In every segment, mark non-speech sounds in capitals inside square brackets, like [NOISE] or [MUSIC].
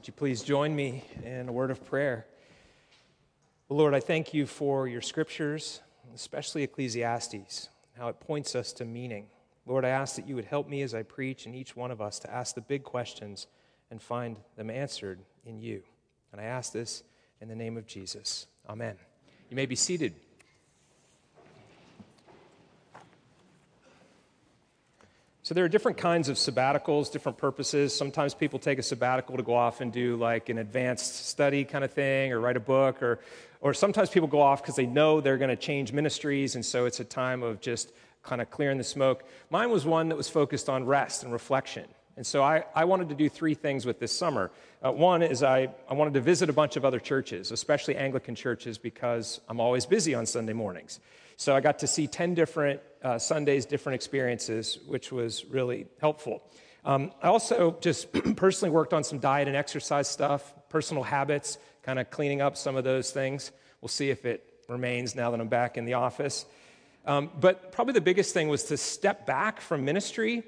Would you please join me in a word of prayer? Lord, I thank you for your scriptures, especially Ecclesiastes, how it points us to meaning. Lord, I ask that you would help me as I preach and each one of us to ask the big questions and find them answered in you. And I ask this in the name of Jesus. Amen. You may be seated. So there are different kinds of sabbaticals, different purposes. Sometimes people take a sabbatical to go off and do like an advanced study kind of thing or write a book or or sometimes people go off because they know they're going to change ministries and so it's a time of just kind of clearing the smoke. Mine was one that was focused on rest and reflection. And so I, I wanted to do three things with this summer. Uh, one is I, I wanted to visit a bunch of other churches, especially Anglican churches, because I'm always busy on Sunday mornings. So I got to see 10 different uh, Sundays, different experiences, which was really helpful. Um, I also just [CLEARS THROAT] personally worked on some diet and exercise stuff, personal habits, kind of cleaning up some of those things. We'll see if it remains now that I'm back in the office. Um, but probably the biggest thing was to step back from ministry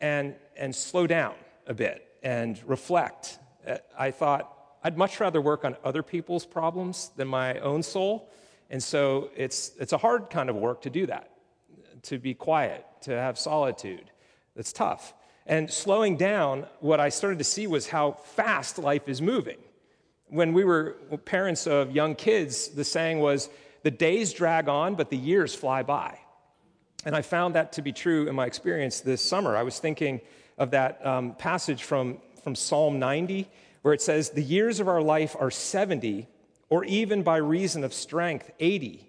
and, and slow down a bit and reflect. Uh, I thought I'd much rather work on other people's problems than my own soul. And so it's, it's a hard kind of work to do that, to be quiet, to have solitude. It's tough. And slowing down, what I started to see was how fast life is moving. When we were parents of young kids, the saying was, the days drag on, but the years fly by. And I found that to be true in my experience this summer. I was thinking of that um, passage from, from Psalm 90, where it says, The years of our life are 70, or even by reason of strength, 80.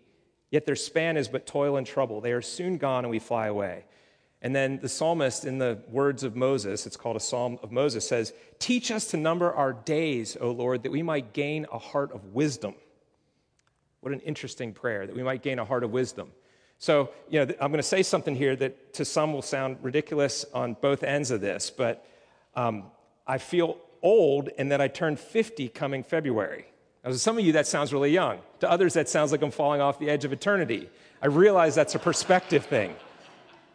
Yet their span is but toil and trouble. They are soon gone and we fly away. And then the psalmist, in the words of Moses, it's called a psalm of Moses, says, Teach us to number our days, O Lord, that we might gain a heart of wisdom. What an interesting prayer, that we might gain a heart of wisdom. So, you know, I'm going to say something here that to some will sound ridiculous on both ends of this, but um, I feel old and that I turned 50 coming February. Now, to some of you, that sounds really young. To others, that sounds like I'm falling off the edge of eternity. I realize that's a perspective thing.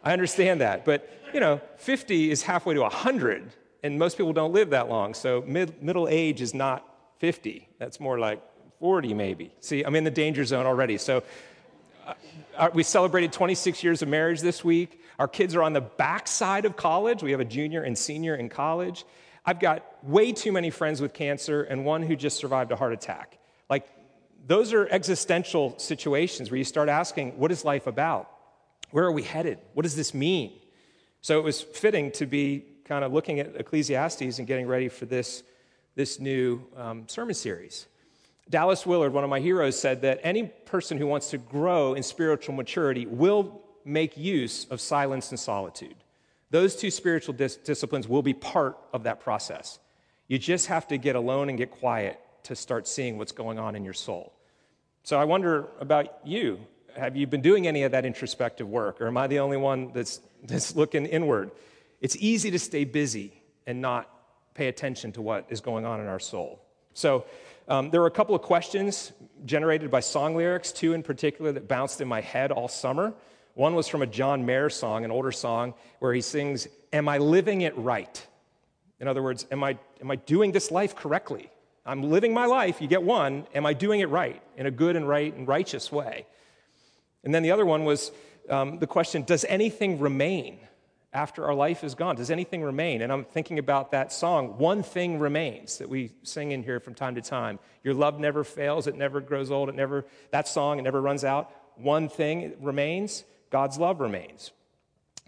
I understand that. But, you know, 50 is halfway to 100, and most people don't live that long. So mid, middle age is not 50. That's more like 40, maybe. See, I'm in the danger zone already. So uh, uh we celebrated 26 years of marriage this week. Our kids are on the backside of college. We have a junior and senior in college. I've got way too many friends with cancer and one who just survived a heart attack. Like, those are existential situations where you start asking, what is life about? Where are we headed? What does this mean? So it was fitting to be kind of looking at Ecclesiastes and getting ready for this, this new um, sermon series. Dallas Willard, one of my heroes, said that any person who wants to grow in spiritual maturity will make use of silence and solitude. Those two spiritual dis- disciplines will be part of that process. You just have to get alone and get quiet to start seeing what's going on in your soul. So I wonder about you. Have you been doing any of that introspective work, or am I the only one that's, that's looking inward? It's easy to stay busy and not pay attention to what is going on in our soul. So um, there were a couple of questions generated by song lyrics, two in particular that bounced in my head all summer. One was from a John Mayer song, an older song, where he sings, Am I living it right? In other words, am I, am I doing this life correctly? I'm living my life, you get one. Am I doing it right in a good and right and righteous way? And then the other one was um, the question Does anything remain after our life is gone? Does anything remain? And I'm thinking about that song, One Thing Remains, that we sing in here from time to time. Your love never fails, it never grows old, it never, that song, it never runs out. One thing remains. God's love remains.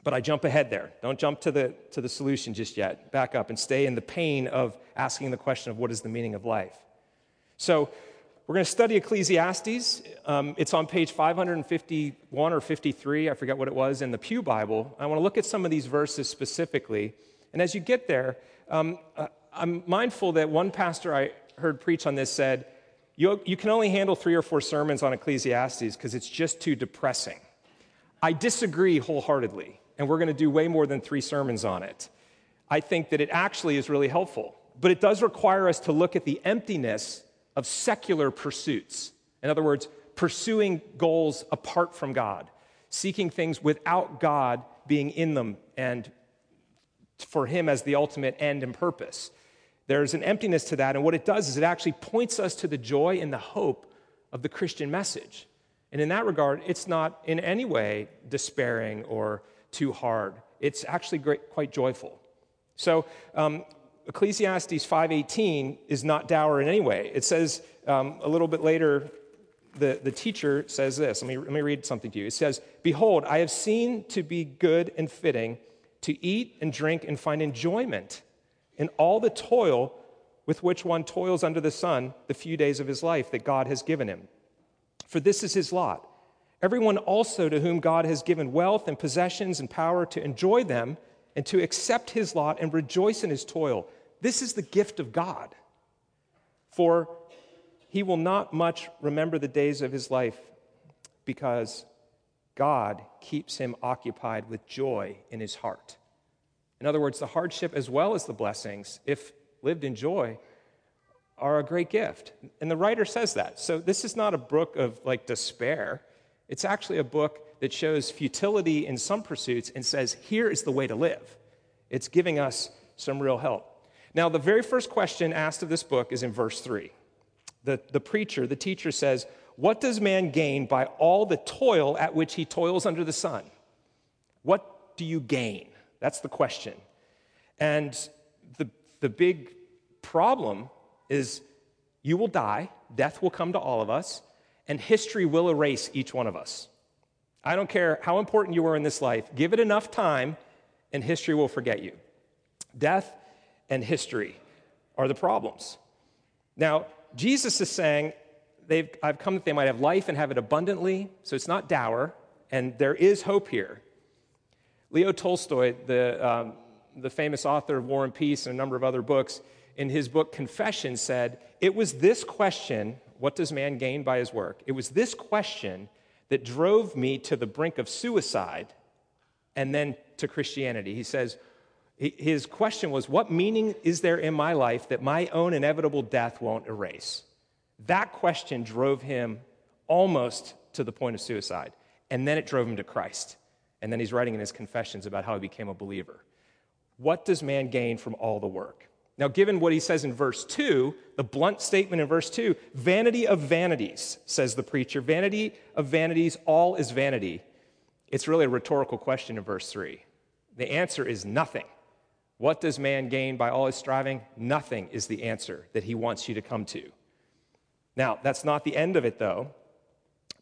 But I jump ahead there. Don't jump to the, to the solution just yet. Back up and stay in the pain of asking the question of what is the meaning of life. So, we're going to study Ecclesiastes. Um, it's on page 551 or 53, I forget what it was, in the Pew Bible. I want to look at some of these verses specifically. And as you get there, um, uh, I'm mindful that one pastor I heard preach on this said, you, you can only handle three or four sermons on Ecclesiastes because it's just too depressing. I disagree wholeheartedly, and we're going to do way more than three sermons on it. I think that it actually is really helpful, but it does require us to look at the emptiness of secular pursuits. In other words, pursuing goals apart from God, seeking things without God being in them and for Him as the ultimate end and purpose. there's an emptiness to that. And what it does is it actually points us to the joy and the hope of the Christian message. And in that regard, it's not in any way despairing or too hard. It's actually great, quite joyful. So, um, Ecclesiastes 5:18 is not dour in any way. It says um, a little bit later, the, the teacher says this. Let me, let me read something to you. It says, Behold, I have seen to be good and fitting to eat and drink and find enjoyment in all the toil with which one toils under the sun the few days of his life that God has given him. For this is his lot. Everyone also to whom God has given wealth and possessions and power to enjoy them and to accept his lot and rejoice in his toil. This is the gift of God. For he will not much remember the days of his life because God keeps him occupied with joy in his heart. In other words, the hardship as well as the blessings, if lived in joy, are a great gift. And the writer says that. So this is not a book of like despair. It's actually a book that shows futility in some pursuits and says, here is the way to live. It's giving us some real help. Now, the very first question asked of this book is in verse 3. The, the preacher, the teacher says, What does man gain by all the toil at which he toils under the sun? What do you gain? That's the question. And the, the big problem is you will die, death will come to all of us, and history will erase each one of us. I don't care how important you are in this life, give it enough time, and history will forget you. Death and history are the problems. Now, Jesus is saying, I've come that they might have life and have it abundantly, so it's not dour, and there is hope here. Leo Tolstoy, the, um, the famous author of War and Peace and a number of other books, in his book Confession said, It was this question, what does man gain by his work? It was this question that drove me to the brink of suicide and then to Christianity. He says, his question was, What meaning is there in my life that my own inevitable death won't erase? That question drove him almost to the point of suicide. And then it drove him to Christ. And then he's writing in his confessions about how he became a believer. What does man gain from all the work? Now, given what he says in verse 2, the blunt statement in verse 2, vanity of vanities, says the preacher, vanity of vanities, all is vanity. It's really a rhetorical question in verse 3. The answer is nothing. What does man gain by all his striving? Nothing is the answer that he wants you to come to. Now, that's not the end of it, though.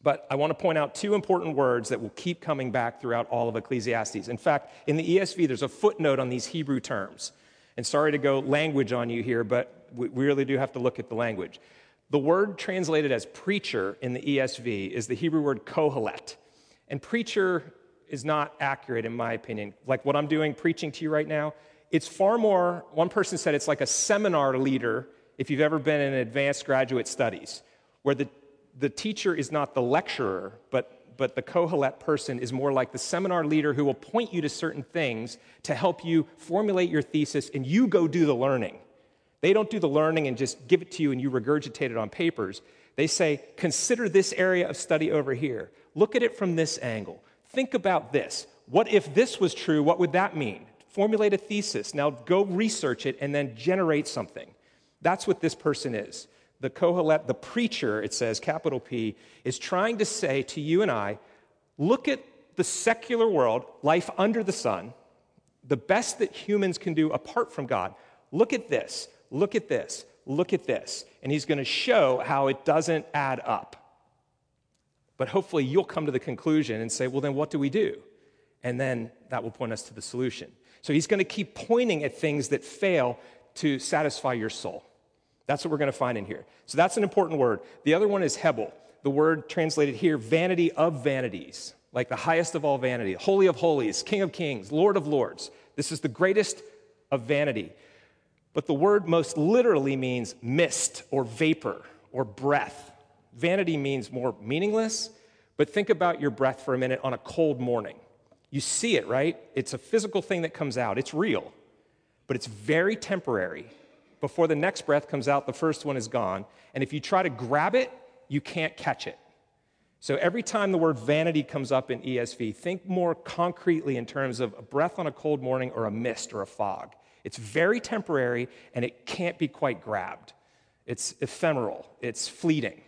But I want to point out two important words that will keep coming back throughout all of Ecclesiastes. In fact, in the ESV, there's a footnote on these Hebrew terms. And sorry to go language on you here, but we really do have to look at the language. The word translated as preacher in the ESV is the Hebrew word kohelet. And preacher is not accurate, in my opinion. Like what I'm doing, preaching to you right now, it's far more, one person said it's like a seminar leader if you've ever been in advanced graduate studies, where the, the teacher is not the lecturer, but, but the Kohelet person is more like the seminar leader who will point you to certain things to help you formulate your thesis and you go do the learning. They don't do the learning and just give it to you and you regurgitate it on papers. They say, consider this area of study over here. Look at it from this angle. Think about this. What if this was true? What would that mean? formulate a thesis. Now go research it and then generate something. That's what this person is. The Kohelet, the preacher, it says, capital P, is trying to say to you and I look at the secular world, life under the sun, the best that humans can do apart from God. Look at this, look at this, look at this. And he's going to show how it doesn't add up. But hopefully you'll come to the conclusion and say, well, then what do we do? And then that will point us to the solution. So he's going to keep pointing at things that fail to satisfy your soul. That's what we're going to find in here. So that's an important word. The other one is Hebel, the word translated here, vanity of vanities, like the highest of all vanity, holy of holies, king of kings, lord of lords. This is the greatest of vanity. But the word most literally means mist or vapor or breath. Vanity means more meaningless, but think about your breath for a minute on a cold morning. You see it, right? It's a physical thing that comes out, it's real, but it's very temporary. Before the next breath comes out, the first one is gone. And if you try to grab it, you can't catch it. So every time the word vanity comes up in ESV, think more concretely in terms of a breath on a cold morning or a mist or a fog. It's very temporary and it can't be quite grabbed. It's ephemeral, it's fleeting.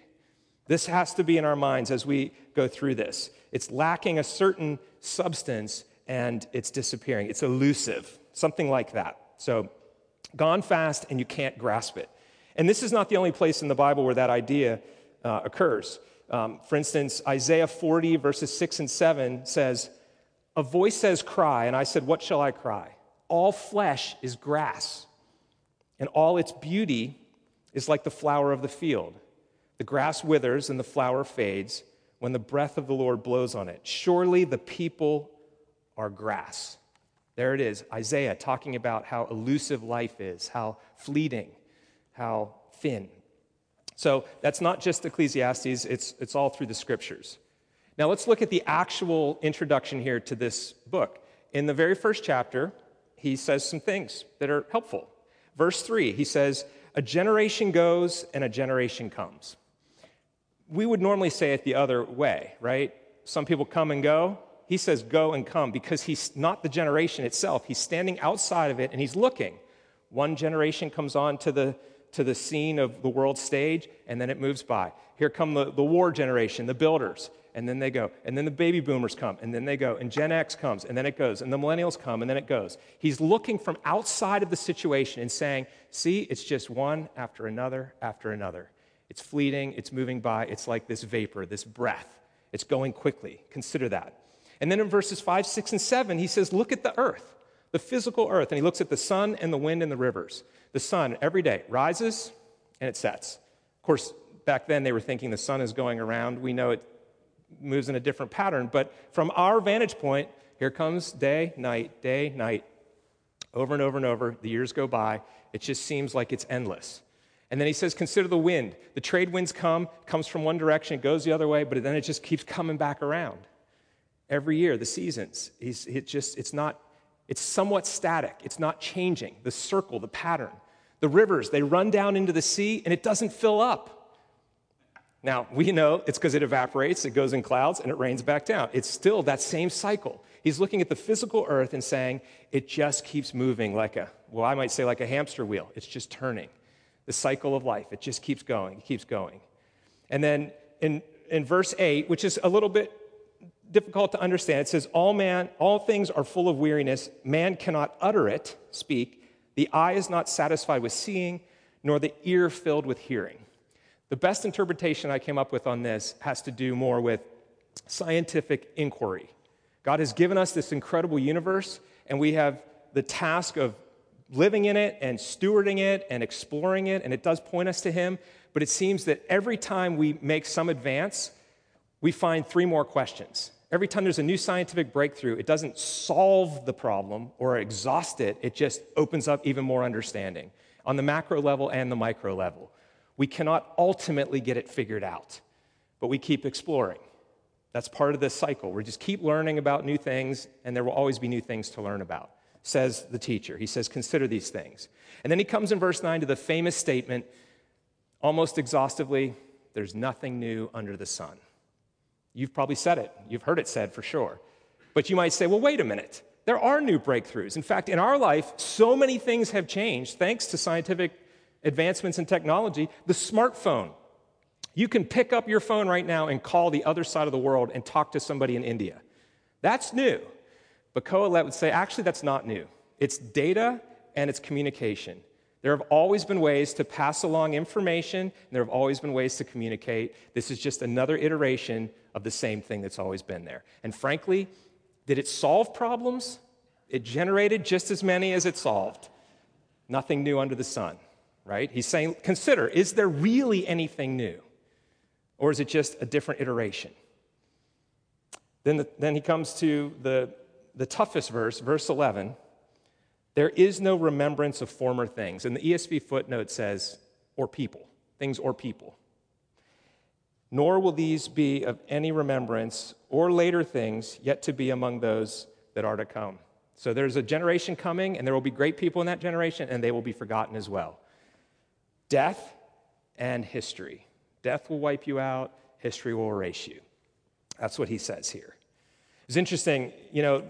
This has to be in our minds as we go through this. It's lacking a certain substance and it's disappearing. It's elusive, something like that. So, gone fast and you can't grasp it. And this is not the only place in the Bible where that idea uh, occurs. Um, for instance, Isaiah 40, verses 6 and 7 says, A voice says, Cry. And I said, What shall I cry? All flesh is grass, and all its beauty is like the flower of the field. The grass withers and the flower fades when the breath of the Lord blows on it. Surely the people are grass. There it is, Isaiah talking about how elusive life is, how fleeting, how thin. So that's not just Ecclesiastes, it's, it's all through the scriptures. Now let's look at the actual introduction here to this book. In the very first chapter, he says some things that are helpful. Verse 3, he says, A generation goes and a generation comes. We would normally say it the other way, right? Some people come and go. He says, Go and come because he's not the generation itself. He's standing outside of it and he's looking. One generation comes on to the to the scene of the world stage, and then it moves by. Here come the, the war generation, the builders, and then they go. And then the baby boomers come, and then they go. And Gen X comes, and then it goes. And the millennials come, and then it goes. He's looking from outside of the situation and saying, See, it's just one after another after another. It's fleeting, it's moving by, it's like this vapor, this breath. It's going quickly. Consider that. And then in verses 5, 6, and 7, he says, Look at the earth, the physical earth. And he looks at the sun and the wind and the rivers. The sun every day rises and it sets. Of course, back then they were thinking the sun is going around. We know it moves in a different pattern, but from our vantage point, here comes day, night, day, night, over and over and over. The years go by. It just seems like it's endless. And then he says, consider the wind. The trade winds come, comes from one direction, it goes the other way, but then it just keeps coming back around. Every year, the seasons, he's, just, it's not it's somewhat static, it's not changing. The circle, the pattern. The rivers, they run down into the sea and it doesn't fill up. Now, we know it's because it evaporates, it goes in clouds, and it rains back down. It's still that same cycle. He's looking at the physical earth and saying, it just keeps moving like a, well, I might say like a hamster wheel. It's just turning. The cycle of life, it just keeps going, it keeps going. And then in, in verse 8, which is a little bit difficult to understand. It says, All man, all things are full of weariness. Man cannot utter it, speak. The eye is not satisfied with seeing, nor the ear filled with hearing. The best interpretation I came up with on this has to do more with scientific inquiry. God has given us this incredible universe, and we have the task of living in it and stewarding it and exploring it, and it does point us to Him. But it seems that every time we make some advance, we find three more questions. Every time there's a new scientific breakthrough, it doesn't solve the problem or exhaust it, it just opens up even more understanding on the macro level and the micro level. We cannot ultimately get it figured out, but we keep exploring. That's part of this cycle. We just keep learning about new things, and there will always be new things to learn about, says the teacher. He says, Consider these things. And then he comes in verse 9 to the famous statement, almost exhaustively there's nothing new under the sun. You've probably said it, you've heard it said for sure. But you might say, well, wait a minute. There are new breakthroughs. In fact, in our life, so many things have changed thanks to scientific advancements in technology. The smartphone. You can pick up your phone right now and call the other side of the world and talk to somebody in India. That's new. But Kohelet would say, actually, that's not new. It's data and it's communication. There have always been ways to pass along information, and there have always been ways to communicate. This is just another iteration of the same thing that's always been there. And frankly, did it solve problems? It generated just as many as it solved. Nothing new under the sun, right? He's saying, consider, is there really anything new? Or is it just a different iteration? Then, the, then he comes to the, the toughest verse, verse 11. There is no remembrance of former things. And the ESV footnote says, or people, things or people. Nor will these be of any remembrance or later things yet to be among those that are to come. So there's a generation coming, and there will be great people in that generation, and they will be forgotten as well. Death and history. Death will wipe you out, history will erase you. That's what he says here. It's interesting, you know,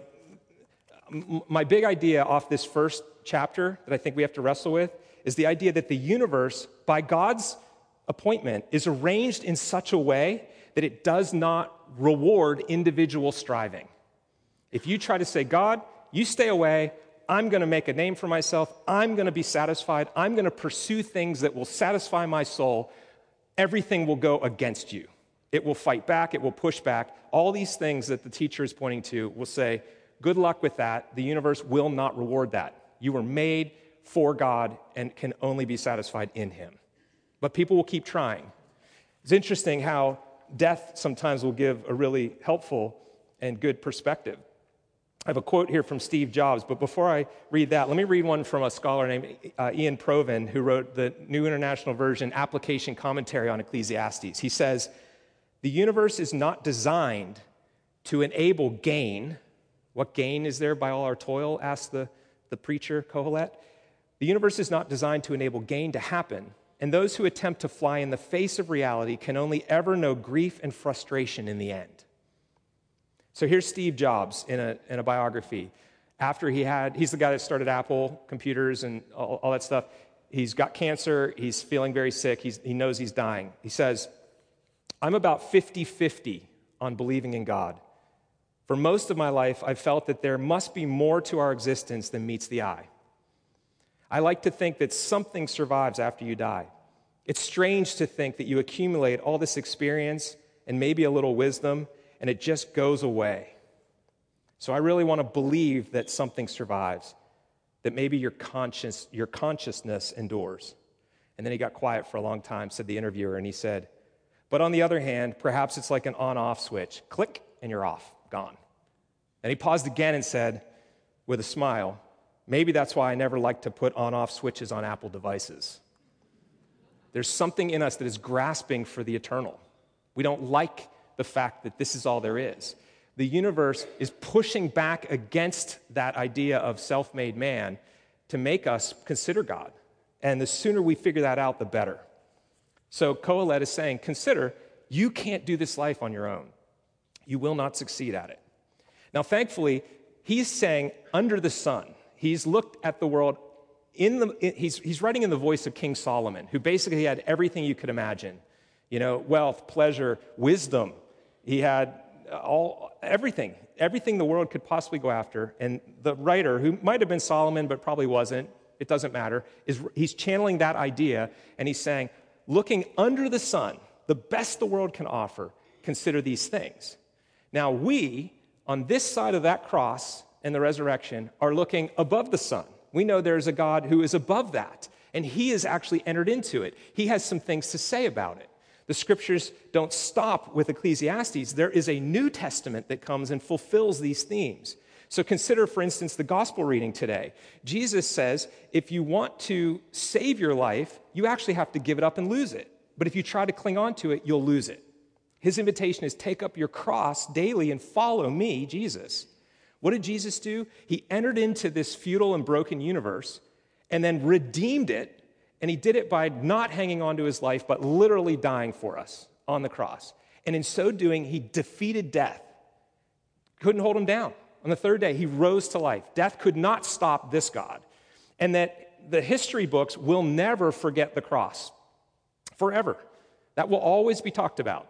my big idea off this first chapter that I think we have to wrestle with is the idea that the universe, by God's appointment, is arranged in such a way that it does not reward individual striving. If you try to say, God, you stay away, I'm going to make a name for myself, I'm going to be satisfied, I'm going to pursue things that will satisfy my soul, everything will go against you. It will fight back, it will push back. All these things that the teacher is pointing to will say, Good luck with that. The universe will not reward that. You were made for God and can only be satisfied in Him. But people will keep trying. It's interesting how death sometimes will give a really helpful and good perspective. I have a quote here from Steve Jobs, but before I read that, let me read one from a scholar named uh, Iain Provan, who wrote the New International Version application commentary on Ecclesiastes. He says, The universe is not designed to enable gain. What gain is there by all our toil? asked the, the preacher, Kohelet. The universe is not designed to enable gain to happen, and those who attempt to fly in the face of reality can only ever know grief and frustration in the end. So here's Steve Jobs in a, in a biography. After he had, he's the guy that started Apple computers and all, all that stuff. He's got cancer, he's feeling very sick, he's, he knows he's dying. He says, I'm about 50 50 on believing in God. For most of my life, I've felt that there must be more to our existence than meets the eye. I like to think that something survives after you die. It's strange to think that you accumulate all this experience and maybe a little wisdom and it just goes away. So I really want to believe that something survives, that maybe your, conscious, your consciousness endures. And then he got quiet for a long time, said the interviewer, and he said, But on the other hand, perhaps it's like an on off switch click, and you're off, gone. And he paused again and said, with a smile, Maybe that's why I never like to put on off switches on Apple devices. There's something in us that is grasping for the eternal. We don't like the fact that this is all there is. The universe is pushing back against that idea of self made man to make us consider God. And the sooner we figure that out, the better. So Kohelet is saying, consider you can't do this life on your own. You will not succeed at it. Now, thankfully, he's saying under the sun. He's looked at the world in the, he's, he's writing in the voice of King Solomon, who basically had everything you could imagine you know, wealth, pleasure, wisdom, he had all, everything, everything the world could possibly go after. And the writer, who might have been Solomon, but probably wasn't, it doesn't matter, is he's channeling that idea and he's saying, looking under the sun, the best the world can offer, consider these things. Now, we, on this side of that cross and the resurrection, are looking above the sun. We know there's a God who is above that, and he has actually entered into it. He has some things to say about it. The scriptures don't stop with Ecclesiastes. There is a New Testament that comes and fulfills these themes. So consider, for instance, the gospel reading today. Jesus says if you want to save your life, you actually have to give it up and lose it. But if you try to cling on to it, you'll lose it. His invitation is take up your cross daily and follow me, Jesus. What did Jesus do? He entered into this futile and broken universe and then redeemed it and he did it by not hanging on to his life, but literally dying for us on the cross. And in so doing, he defeated death. Couldn't hold him down. On the third day, he rose to life. Death could not stop this God. And that the history books will never forget the cross forever. That will always be talked about.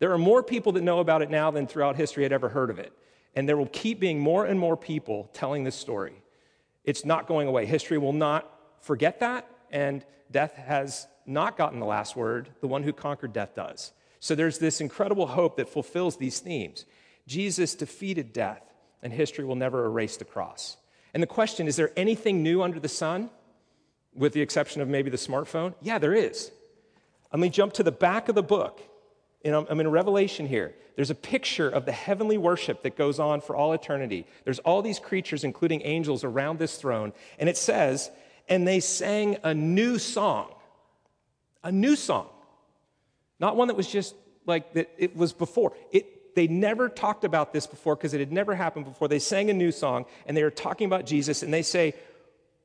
There are more people that know about it now than throughout history had ever heard of it. And there will keep being more and more people telling this story. It's not going away. History will not forget that, and death has not gotten the last word. The one who conquered death does. So there's this incredible hope that fulfills these themes. Jesus defeated death, and history will never erase the cross. And the question is there anything new under the sun, with the exception of maybe the smartphone? Yeah, there is. Let me jump to the back of the book. I'm in Revelation here. There's a picture of the heavenly worship that goes on for all eternity. There's all these creatures, including angels, around this throne. And it says and they sang a new song. A new song. Not one that was just like that it was before. It, they never talked about this before because it had never happened before. They sang a new song and they were talking about Jesus and they say,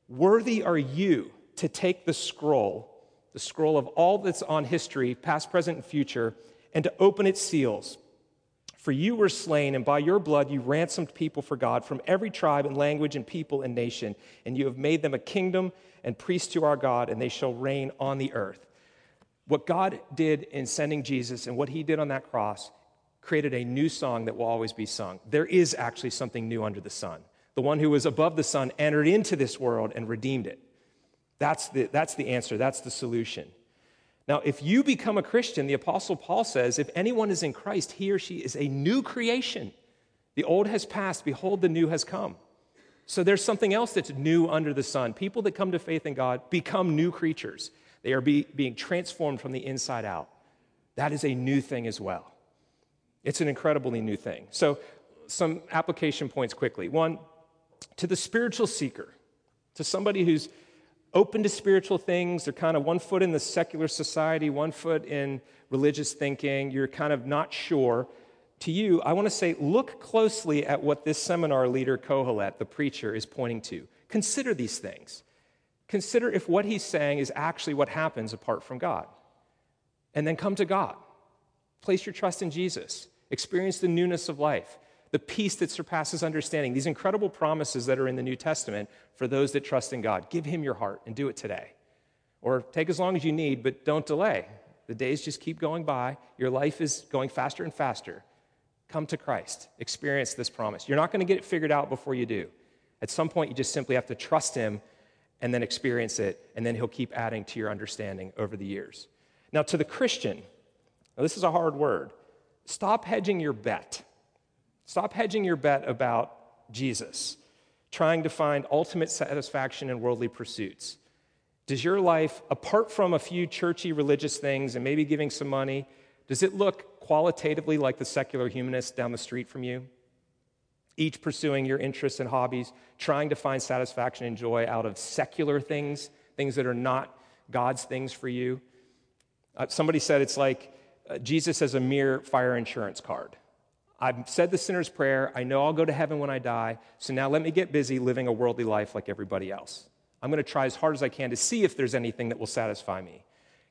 Worthy are you to take the scroll, the scroll of all that's on history, past, present, and future, and to open its seals. For you were slain, and by your blood you ransomed people for God from every tribe and language and people and nation, and you have made them a kingdom and priests to our God, and they shall reign on the earth. What God did in sending Jesus and what he did on that cross created a new song that will always be sung. There is actually something new under the sun. The one who was above the sun entered into this world and redeemed it. That's the, that's the answer, that's the solution. Now, if you become a Christian, the Apostle Paul says, if anyone is in Christ, he or she is a new creation. The old has passed, behold, the new has come. So there's something else that's new under the sun. People that come to faith in God become new creatures, they are be, being transformed from the inside out. That is a new thing as well. It's an incredibly new thing. So, some application points quickly. One, to the spiritual seeker, to somebody who's open to spiritual things. They're kind of one foot in the secular society, one foot in religious thinking. You're kind of not sure. To you, I want to say look closely at what this seminar leader, Kohelet, the preacher, is pointing to. Consider these things. Consider if what he's saying is actually what happens apart from God. And then come to God. Place your trust in Jesus. Experience the newness of life the peace that surpasses understanding, these incredible promises that are in the New Testament for those that trust in God. Give Him your heart and do it today. Or take as long as you need, but don't delay. The days just keep going by. Your life is going faster and faster. Come to Christ. Experience this promise. You're not going to get it figured out before you do. At some point, you just simply have to trust Him and then experience it, and then He'll keep adding to your understanding over the years. Now, to the Christian, now this is a hard word. Stop hedging your bet. Stop hedging your bet about Jesus, trying to find ultimate satisfaction in worldly pursuits. Does your life, apart from a few churchy religious things and maybe giving some money, does it look qualitatively like the secular humanists down the street from you? Each pursuing your interests and hobbies, trying to find satisfaction and joy out of secular things, things that are not God's things for you. Uh, somebody said it's like uh, Jesus as a mere fire insurance card. I've said the sinner's prayer. I know I'll go to heaven when I die. So now let me get busy living a worldly life like everybody else. I'm going to try as hard as I can to see if there's anything that will satisfy me.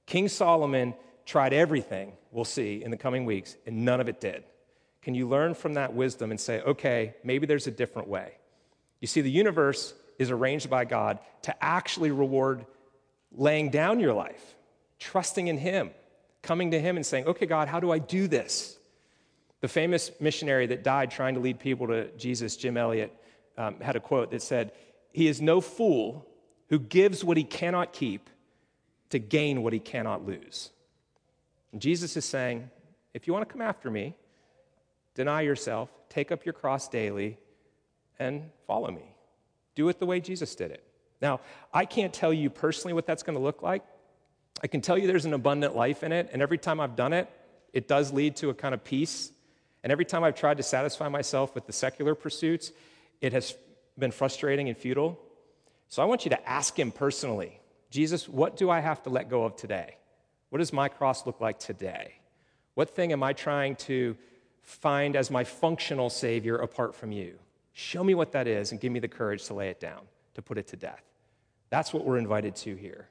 King Solomon tried everything, we'll see in the coming weeks, and none of it did. Can you learn from that wisdom and say, okay, maybe there's a different way? You see, the universe is arranged by God to actually reward laying down your life, trusting in Him, coming to Him and saying, okay, God, how do I do this? The famous missionary that died trying to lead people to Jesus, Jim Elliot, um, had a quote that said, He is no fool who gives what he cannot keep to gain what he cannot lose. And Jesus is saying, if you want to come after me, deny yourself, take up your cross daily, and follow me. Do it the way Jesus did it. Now, I can't tell you personally what that's going to look like. I can tell you there's an abundant life in it, and every time I've done it, it does lead to a kind of peace and every time I've tried to satisfy myself with the secular pursuits, it has been frustrating and futile. So I want you to ask him personally Jesus, what do I have to let go of today? What does my cross look like today? What thing am I trying to find as my functional Savior apart from you? Show me what that is and give me the courage to lay it down, to put it to death. That's what we're invited to here.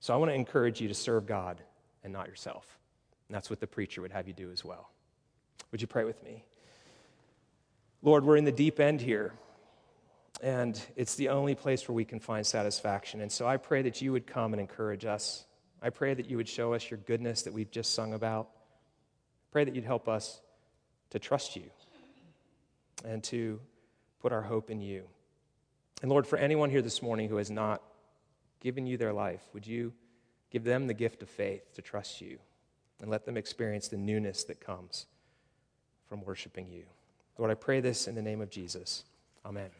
So I want to encourage you to serve God and not yourself. And that's what the preacher would have you do as well. Would you pray with me? Lord, we're in the deep end here, and it's the only place where we can find satisfaction. And so I pray that you would come and encourage us. I pray that you would show us your goodness that we've just sung about. Pray that you'd help us to trust you and to put our hope in you. And Lord, for anyone here this morning who has not given you their life, would you give them the gift of faith to trust you and let them experience the newness that comes? From worshiping you. Lord, I pray this in the name of Jesus. Amen.